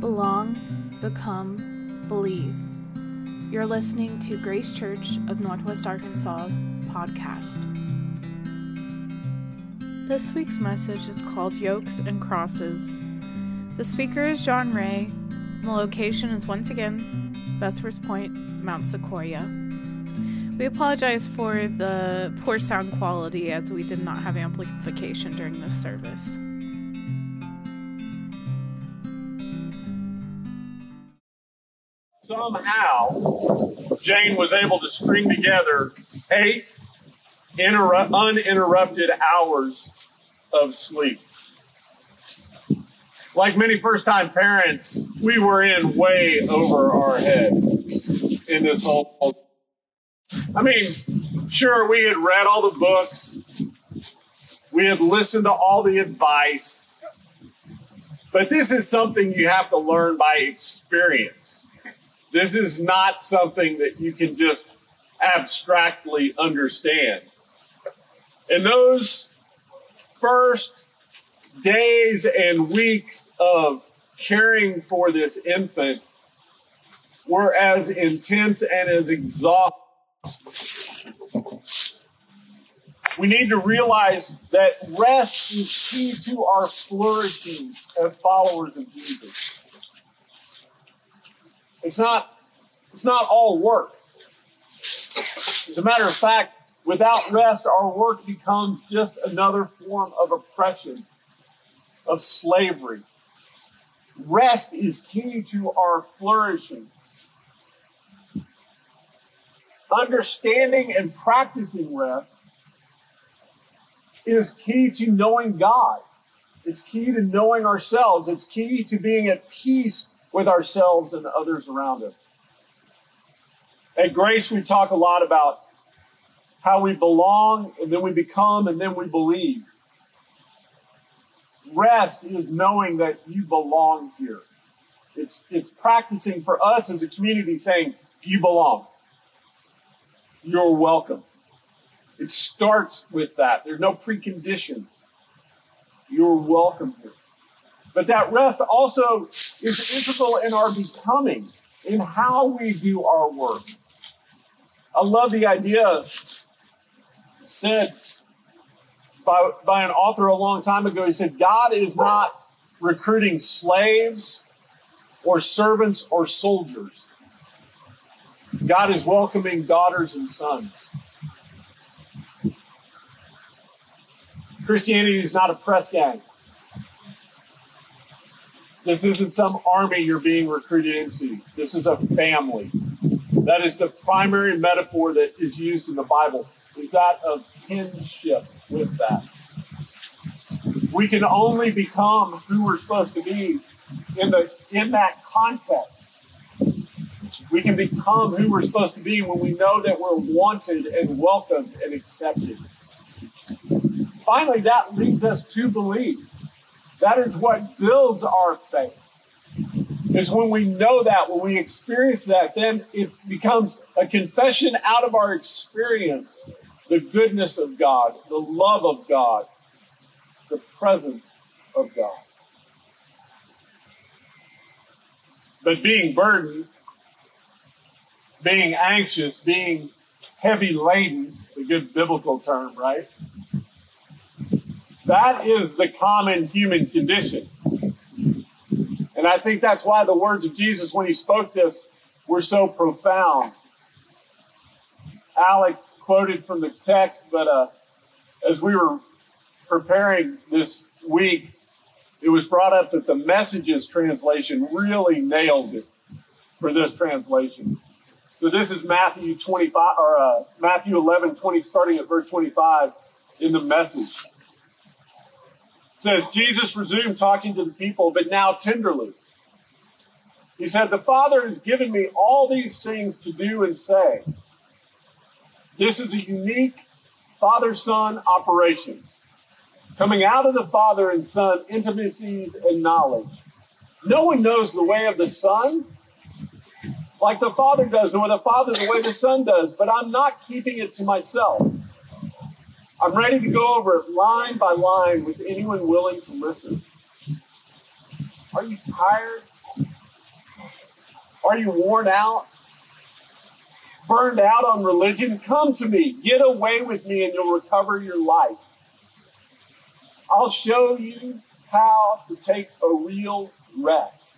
belong, become, believe. You're listening to Grace Church of Northwest Arkansas podcast. This week's message is called Yokes and Crosses. The speaker is John Ray. The location is once again Vespers Point, Mount Sequoyah. We apologize for the poor sound quality as we did not have amplification during this service. Somehow Jane was able to string together eight interru- uninterrupted hours of sleep. Like many first time parents, we were in way over our head in this whole. I mean, sure, we had read all the books, we had listened to all the advice, but this is something you have to learn by experience. This is not something that you can just abstractly understand. In those first days and weeks of caring for this infant were as intense and as exhausting. We need to realize that rest is key to our flourishing as followers of Jesus. It's not, it's not all work. As a matter of fact, without rest, our work becomes just another form of oppression, of slavery. Rest is key to our flourishing. Understanding and practicing rest is key to knowing God. It's key to knowing ourselves. It's key to being at peace with ourselves and others around us. At Grace, we talk a lot about how we belong, and then we become, and then we believe. Rest is knowing that you belong here. It's, it's practicing for us as a community saying, you belong. You're welcome. It starts with that. There's no preconditions. You're welcome here. But that rest also is integral in our becoming, in how we do our work. I love the idea said by, by an author a long time ago. He said, God is not recruiting slaves or servants or soldiers. God is welcoming daughters and sons. Christianity is not a press gang. This isn't some army you're being recruited into. This is a family. That is the primary metaphor that is used in the Bible, is that of kinship with that. We can only become who we're supposed to be in the in that context. We can become who we're supposed to be when we know that we're wanted and welcomed and accepted. Finally, that leads us to believe. That is what builds our faith. It's when we know that, when we experience that, then it becomes a confession out of our experience the goodness of God, the love of God, the presence of God. But being burdened, being anxious, being heavy laden, a good biblical term, right? That is the common human condition. And I think that's why the words of Jesus, when he spoke this, were so profound. Alex quoted from the text, but uh, as we were preparing this week, it was brought up that the messages translation really nailed it for this translation. So this is Matthew 25 or uh, Matthew 11, 20, starting at verse 25 in the message says Jesus resumed talking to the people, but now tenderly. He said, The Father has given me all these things to do and say. This is a unique father son operation, coming out of the Father and Son intimacies and knowledge. No one knows the way of the Son like the Father does, nor the Father the way the Son does, but I'm not keeping it to myself. I'm ready to go over it line by line with anyone willing to listen. Are you tired? Are you worn out? Burned out on religion? Come to me. Get away with me and you'll recover your life. I'll show you how to take a real rest.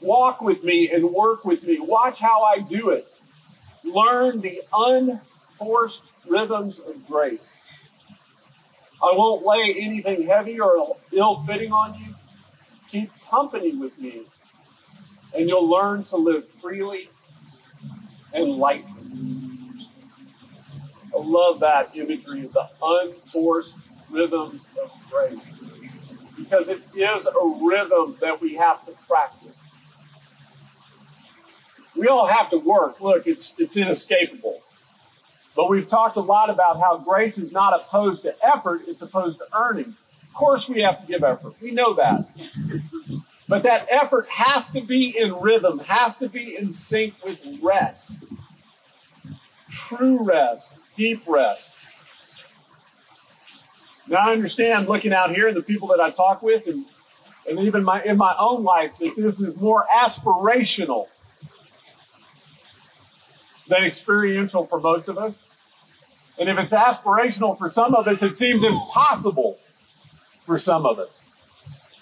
Walk with me and work with me. Watch how I do it. Learn the unforced rhythms of grace. I won't lay anything heavy or ill fitting on you. Keep company with me, and you'll learn to live freely and lightly. I love that imagery of the unforced rhythms of grace because it is a rhythm that we have to practice. We all have to work. Look, it's, it's inescapable. But we've talked a lot about how grace is not opposed to effort, it's opposed to earning. Of course, we have to give effort. We know that. But that effort has to be in rhythm, has to be in sync with rest. True rest, deep rest. Now I understand looking out here and the people that I talk with and, and even my in my own life that this is more aspirational than experiential for most of us. And if it's aspirational for some of us, it seems impossible for some of us.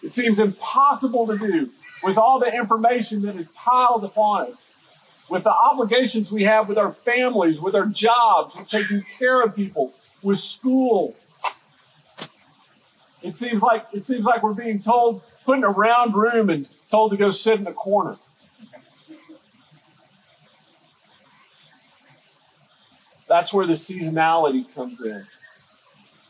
It seems impossible to do with all the information that is piled upon us, with the obligations we have with our families, with our jobs, with taking care of people, with school. It seems like it seems like we're being told, put in a round room and told to go sit in a corner. That's where the seasonality comes in.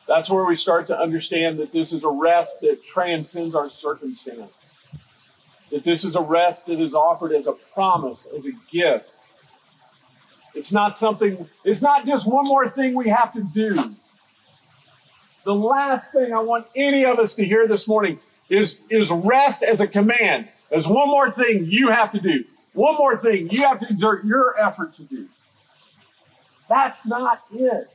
That's where we start to understand that this is a rest that transcends our circumstance. That this is a rest that is offered as a promise, as a gift. It's not something, it's not just one more thing we have to do. The last thing I want any of us to hear this morning is, is rest as a command. There's one more thing you have to do. One more thing you have to exert your effort to do. That's not it.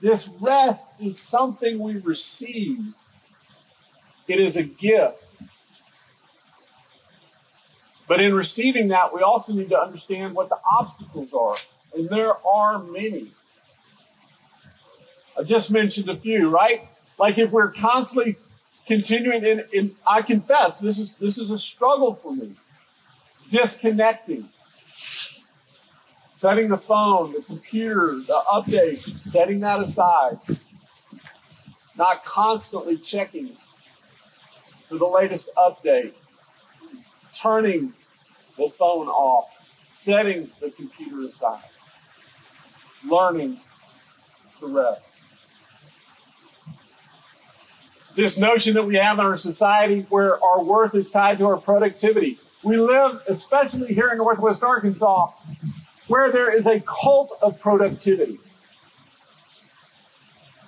This rest is something we receive, it is a gift. But in receiving that, we also need to understand what the obstacles are. And there are many. I just mentioned a few, right? Like if we're constantly continuing in, in I confess, this is this is a struggle for me. Disconnecting setting the phone, the computer, the update, setting that aside. Not constantly checking for the latest update. Turning the phone off. Setting the computer aside. Learning to rest. This notion that we have in our society where our worth is tied to our productivity. We live, especially here in Northwest Arkansas, where there is a cult of productivity.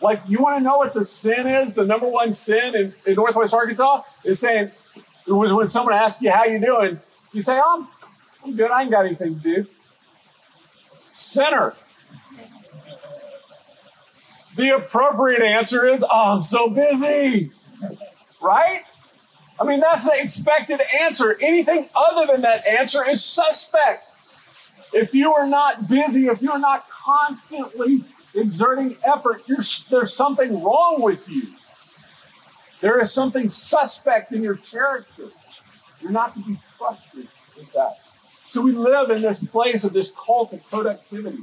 Like, you want to know what the sin is? The number one sin in, in Northwest Arkansas is saying, it was when someone asks you how you doing, you say, oh, I'm, I'm good. I ain't got anything to do. Sinner. The appropriate answer is, oh, I'm so busy. Right? I mean, that's the expected answer. Anything other than that answer is suspect. If you are not busy, if you're not constantly exerting effort, there's something wrong with you. There is something suspect in your character. You're not to be trusted with that. So we live in this place of this cult of productivity.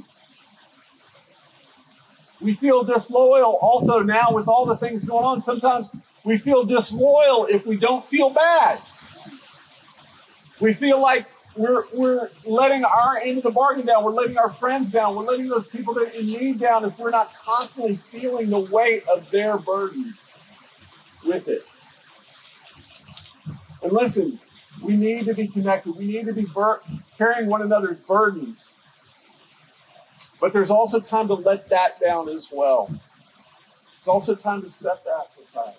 We feel disloyal also now with all the things going on. Sometimes we feel disloyal if we don't feel bad. We feel like we're, we're letting our end of the bargain down. We're letting our friends down. We're letting those people that in need down if we're not constantly feeling the weight of their burden with it. And listen, we need to be connected. We need to be bur- carrying one another's burdens. But there's also time to let that down as well. It's also time to set that aside.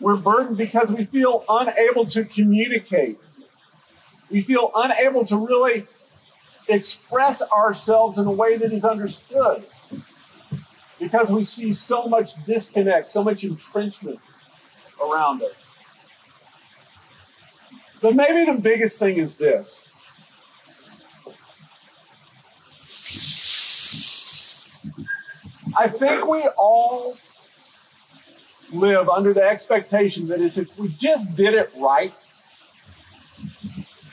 We're burdened because we feel unable to communicate. We feel unable to really express ourselves in a way that is understood because we see so much disconnect, so much entrenchment around us. But maybe the biggest thing is this. I think we all live under the expectation that if we just did it right,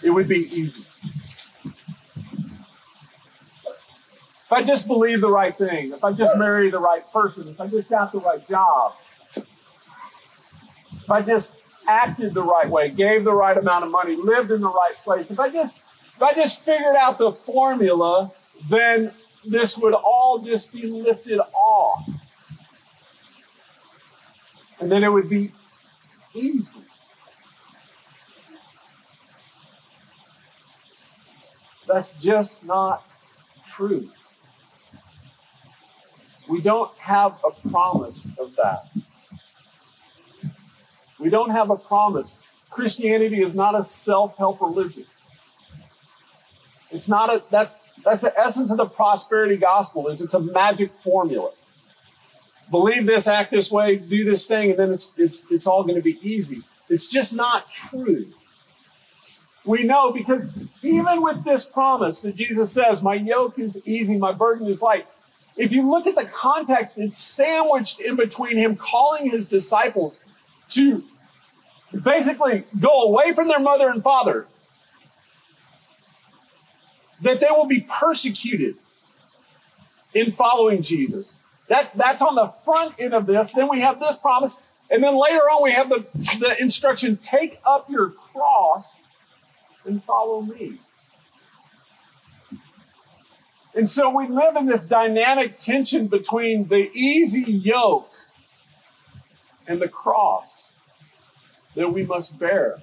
it would be easy. If I just believe the right thing, if I just marry the right person, if I just got the right job, if I just acted the right way, gave the right amount of money, lived in the right place, if I just if I just figured out the formula, then this would all just be lifted off. And then it would be easy. That's just not true. We don't have a promise of that. We don't have a promise. Christianity is not a self-help religion. It's not a that's that's the essence of the prosperity gospel is it's a magic formula. Believe this, act this way, do this thing, and then it's it's it's all going to be easy. It's just not true. We know because even with this promise that Jesus says, My yoke is easy, my burden is light. If you look at the context, it's sandwiched in between him calling his disciples to basically go away from their mother and father, that they will be persecuted in following Jesus. That, that's on the front end of this. Then we have this promise. And then later on, we have the, the instruction take up your cross and follow me. And so we live in this dynamic tension between the easy yoke and the cross that we must bear.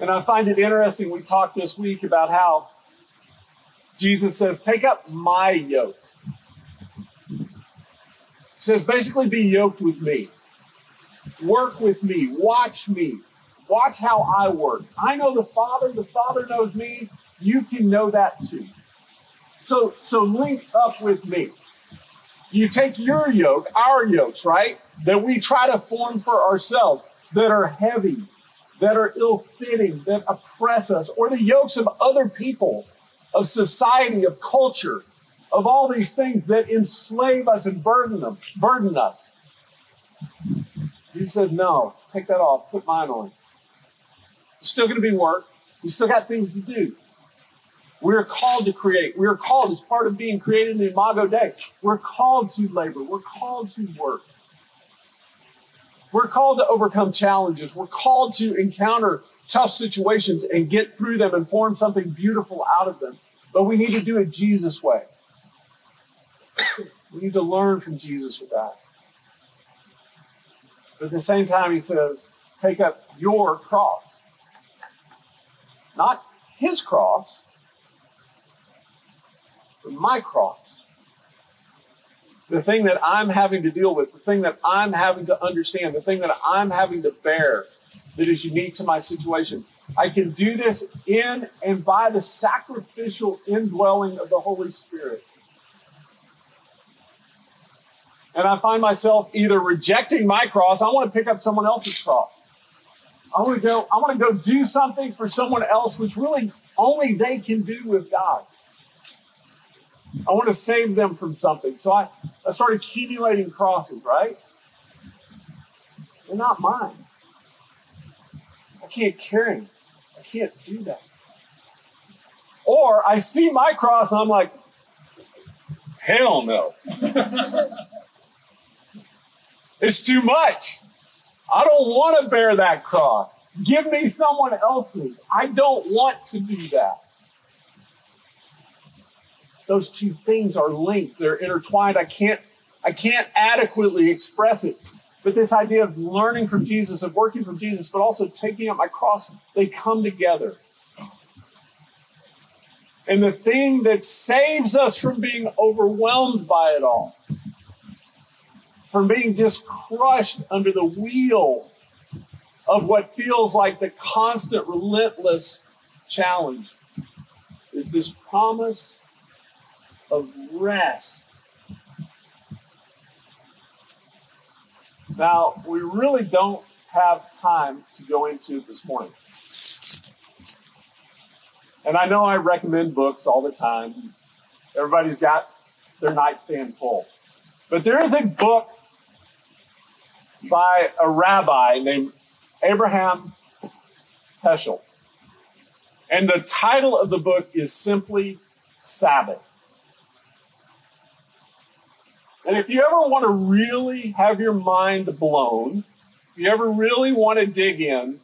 And I find it interesting. We talked this week about how Jesus says, Take up my yoke. He says, basically, be yoked with me. Work with me. Watch me. Watch how I work. I know the Father. The Father knows me. You can know that too. So, so link up with me. You take your yoke, our yokes, right? That we try to form for ourselves that are heavy, that are ill fitting, that oppress us, or the yokes of other people, of society, of culture, of all these things that enslave us and burden them, burden us. He said, No, take that off, put mine on. It's still going to be work. We still got things to do. We're called to create. We're called as part of being created in the Imago Dei. We're called to labor. We're called to work. We're called to overcome challenges. We're called to encounter tough situations and get through them and form something beautiful out of them. But we need to do it Jesus' way. we need to learn from Jesus with that. But at the same time, he says, take up your cross. Not his cross, but my cross. The thing that I'm having to deal with, the thing that I'm having to understand, the thing that I'm having to bear that is unique to my situation. I can do this in and by the sacrificial indwelling of the Holy Spirit. And I find myself either rejecting my cross, I want to pick up someone else's cross. I want to go, I want to go do something for someone else, which really only they can do with God. I want to save them from something. So I, I start accumulating crosses, right? They're not mine. I can't carry them. I can't do that. Or I see my cross and I'm like, hell no. it's too much. I don't want to bear that cross. Give me someone else's. I don't want to do that. Those two things are linked. They're intertwined. I can't I can't adequately express it. But this idea of learning from Jesus, of working from Jesus, but also taking up my cross, they come together. And the thing that saves us from being overwhelmed by it all, from being just crushed under the wheel of what feels like the constant, relentless challenge, is this promise of rest. Now, we really don't have time to go into this morning. And I know I recommend books all the time. Everybody's got their nightstand full. But there is a book by a rabbi named Abraham Heschel. And the title of the book is simply Sabbath. And if you ever want to really have your mind blown, if you ever really want to dig in,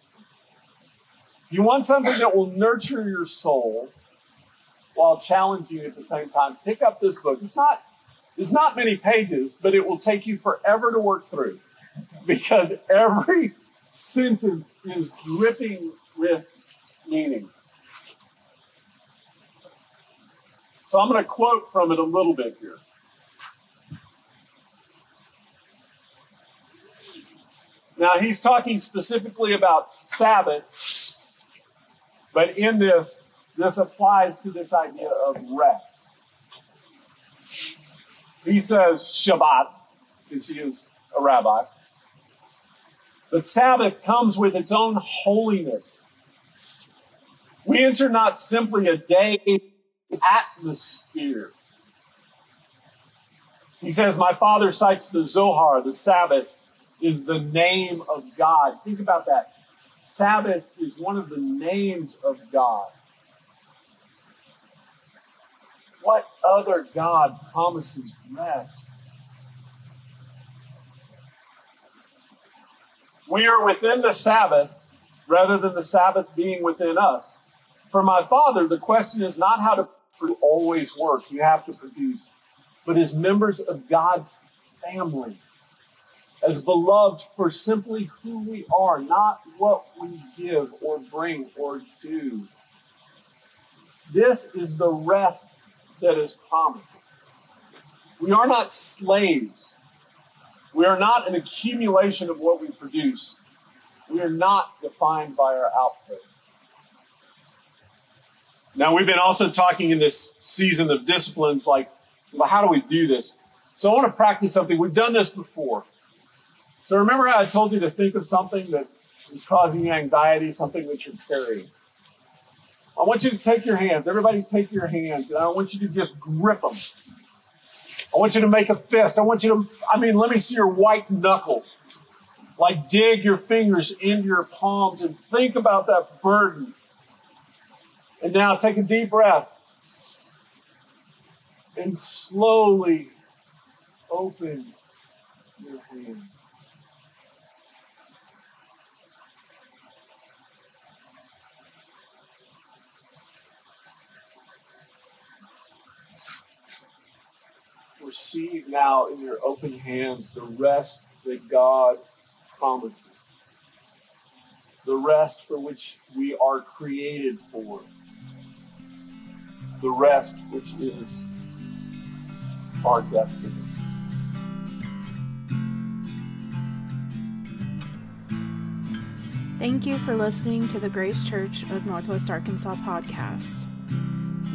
you want something that will nurture your soul while challenging you at the same time, pick up this book. It's not it's not many pages, but it will take you forever to work through because every sentence is dripping with meaning. So I'm going to quote from it a little bit here. Now, he's talking specifically about Sabbath, but in this, this applies to this idea of rest. He says Shabbat, because he is a rabbi. But Sabbath comes with its own holiness. We enter not simply a day atmosphere. He says, My father cites the Zohar, the Sabbath, is the name of God. Think about that. Sabbath is one of the names of God. What other God promises rest? We are within the Sabbath rather than the Sabbath being within us. For my father, the question is not how to always work, you have to produce, but as members of God's family as beloved for simply who we are, not what we give or bring or do. This is the rest that is promised. We are not slaves. We are not an accumulation of what we produce. We are not defined by our output. Now, we've been also talking in this season of disciplines like, well, how do we do this? So I want to practice something. We've done this before. So remember how I told you to think of something that is causing you anxiety, something that you're carrying. I want you to take your hands. Everybody take your hands. And I want you to just grip them. I want you to make a fist. I want you to, I mean, let me see your white knuckles. Like dig your fingers into your palms and think about that burden. And now take a deep breath. And slowly open your hands. Receive now in your open hands the rest that God promises, the rest for which we are created for, the rest which is our destiny. Thank you for listening to the Grace Church of Northwest Arkansas podcast.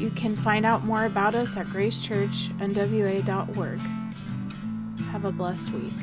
You can find out more about us at gracechurchnwa.org. Have a blessed week.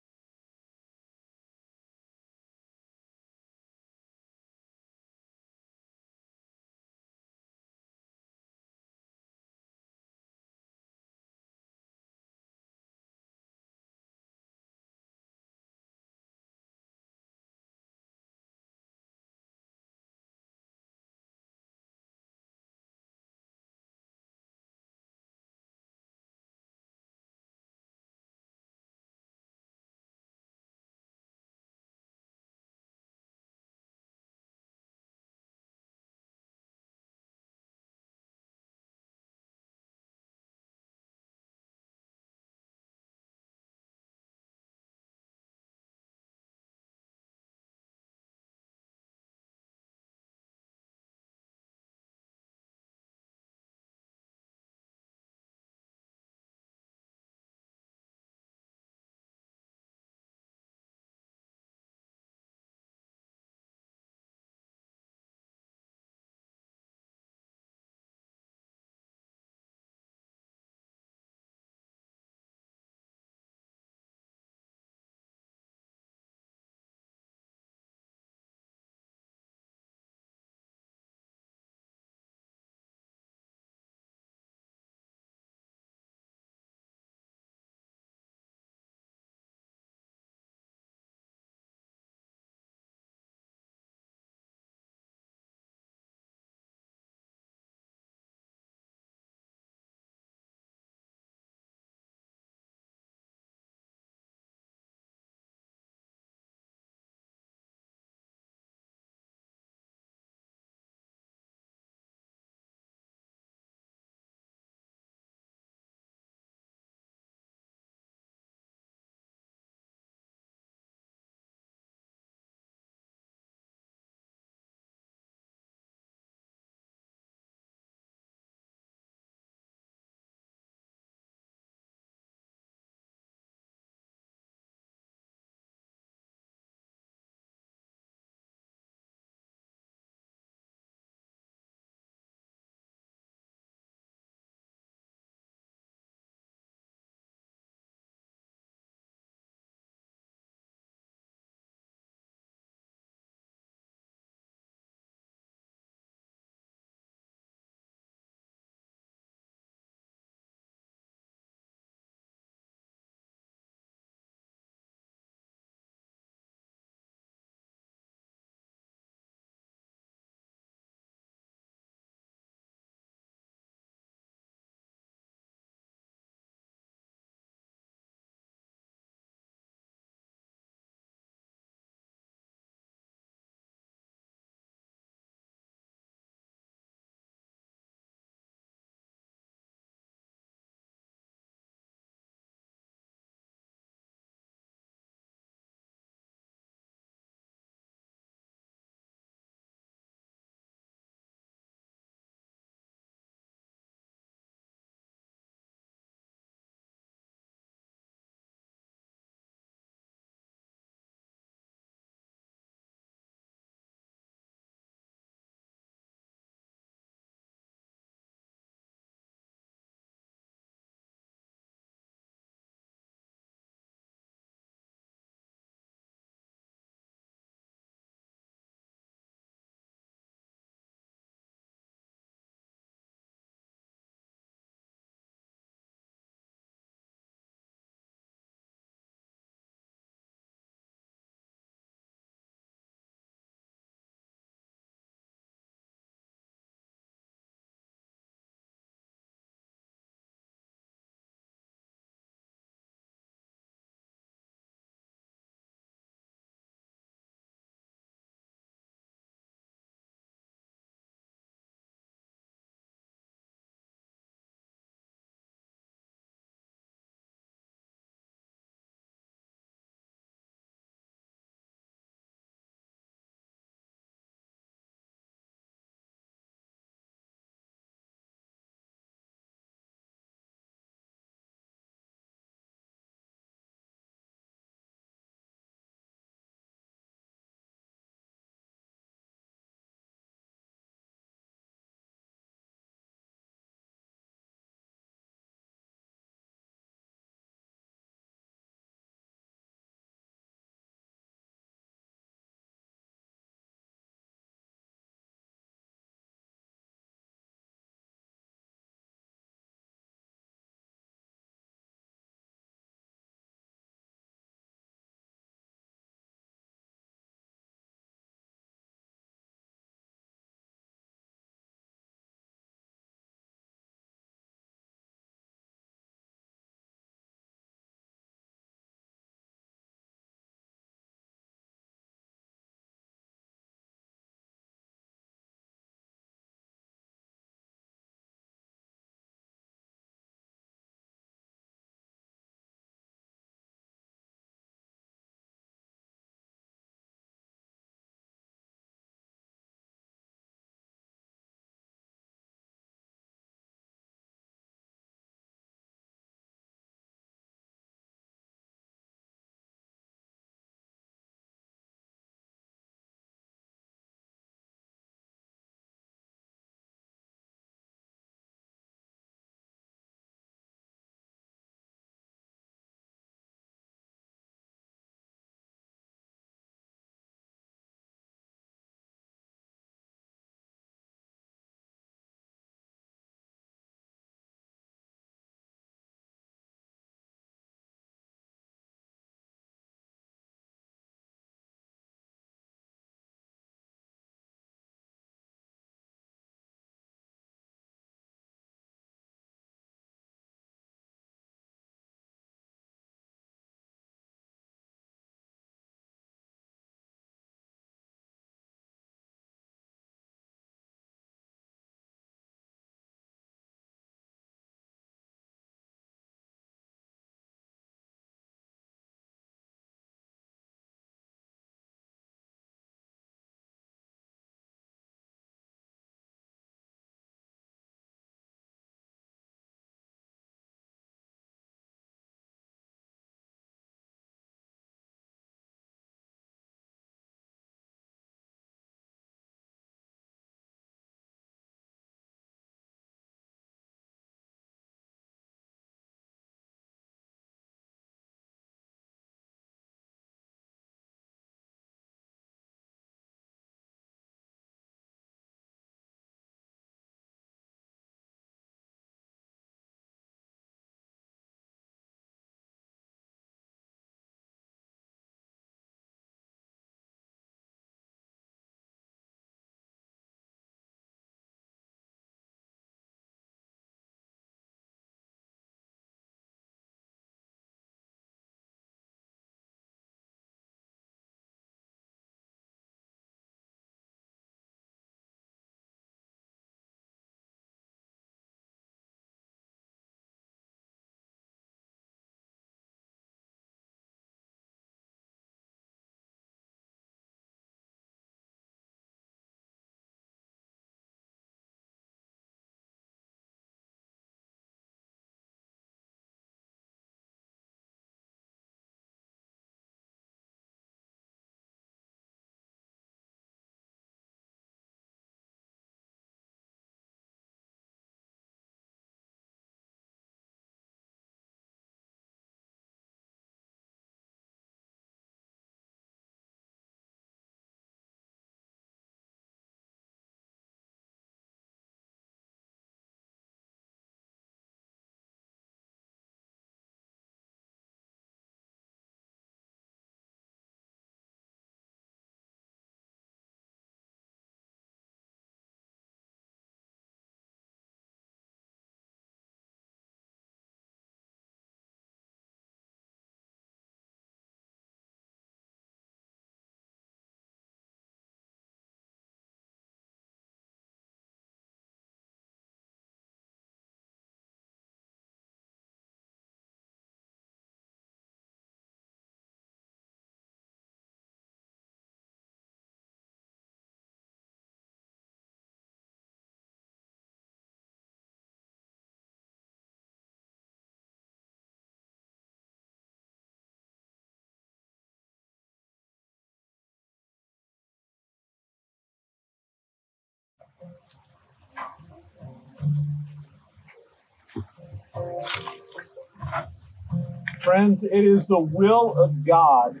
Friends, it is the will of God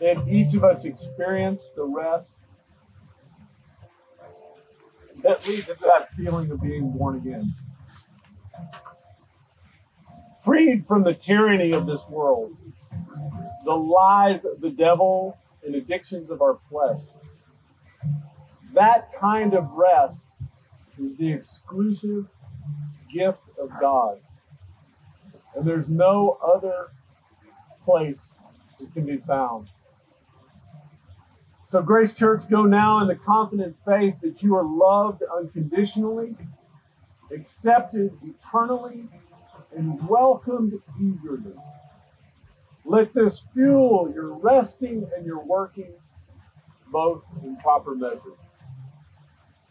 that each of us experience the rest that leads to that feeling of being born again. Freed from the tyranny of this world, the lies of the devil and addictions of our flesh. That kind of rest is the exclusive gift of God. And there's no other place it can be found. So, Grace Church, go now in the confident faith that you are loved unconditionally, accepted eternally, and welcomed eagerly. Let this fuel your resting and your working, both in proper measure.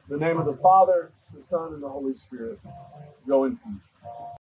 In the name of the Father, the Son, and the Holy Spirit, go in peace.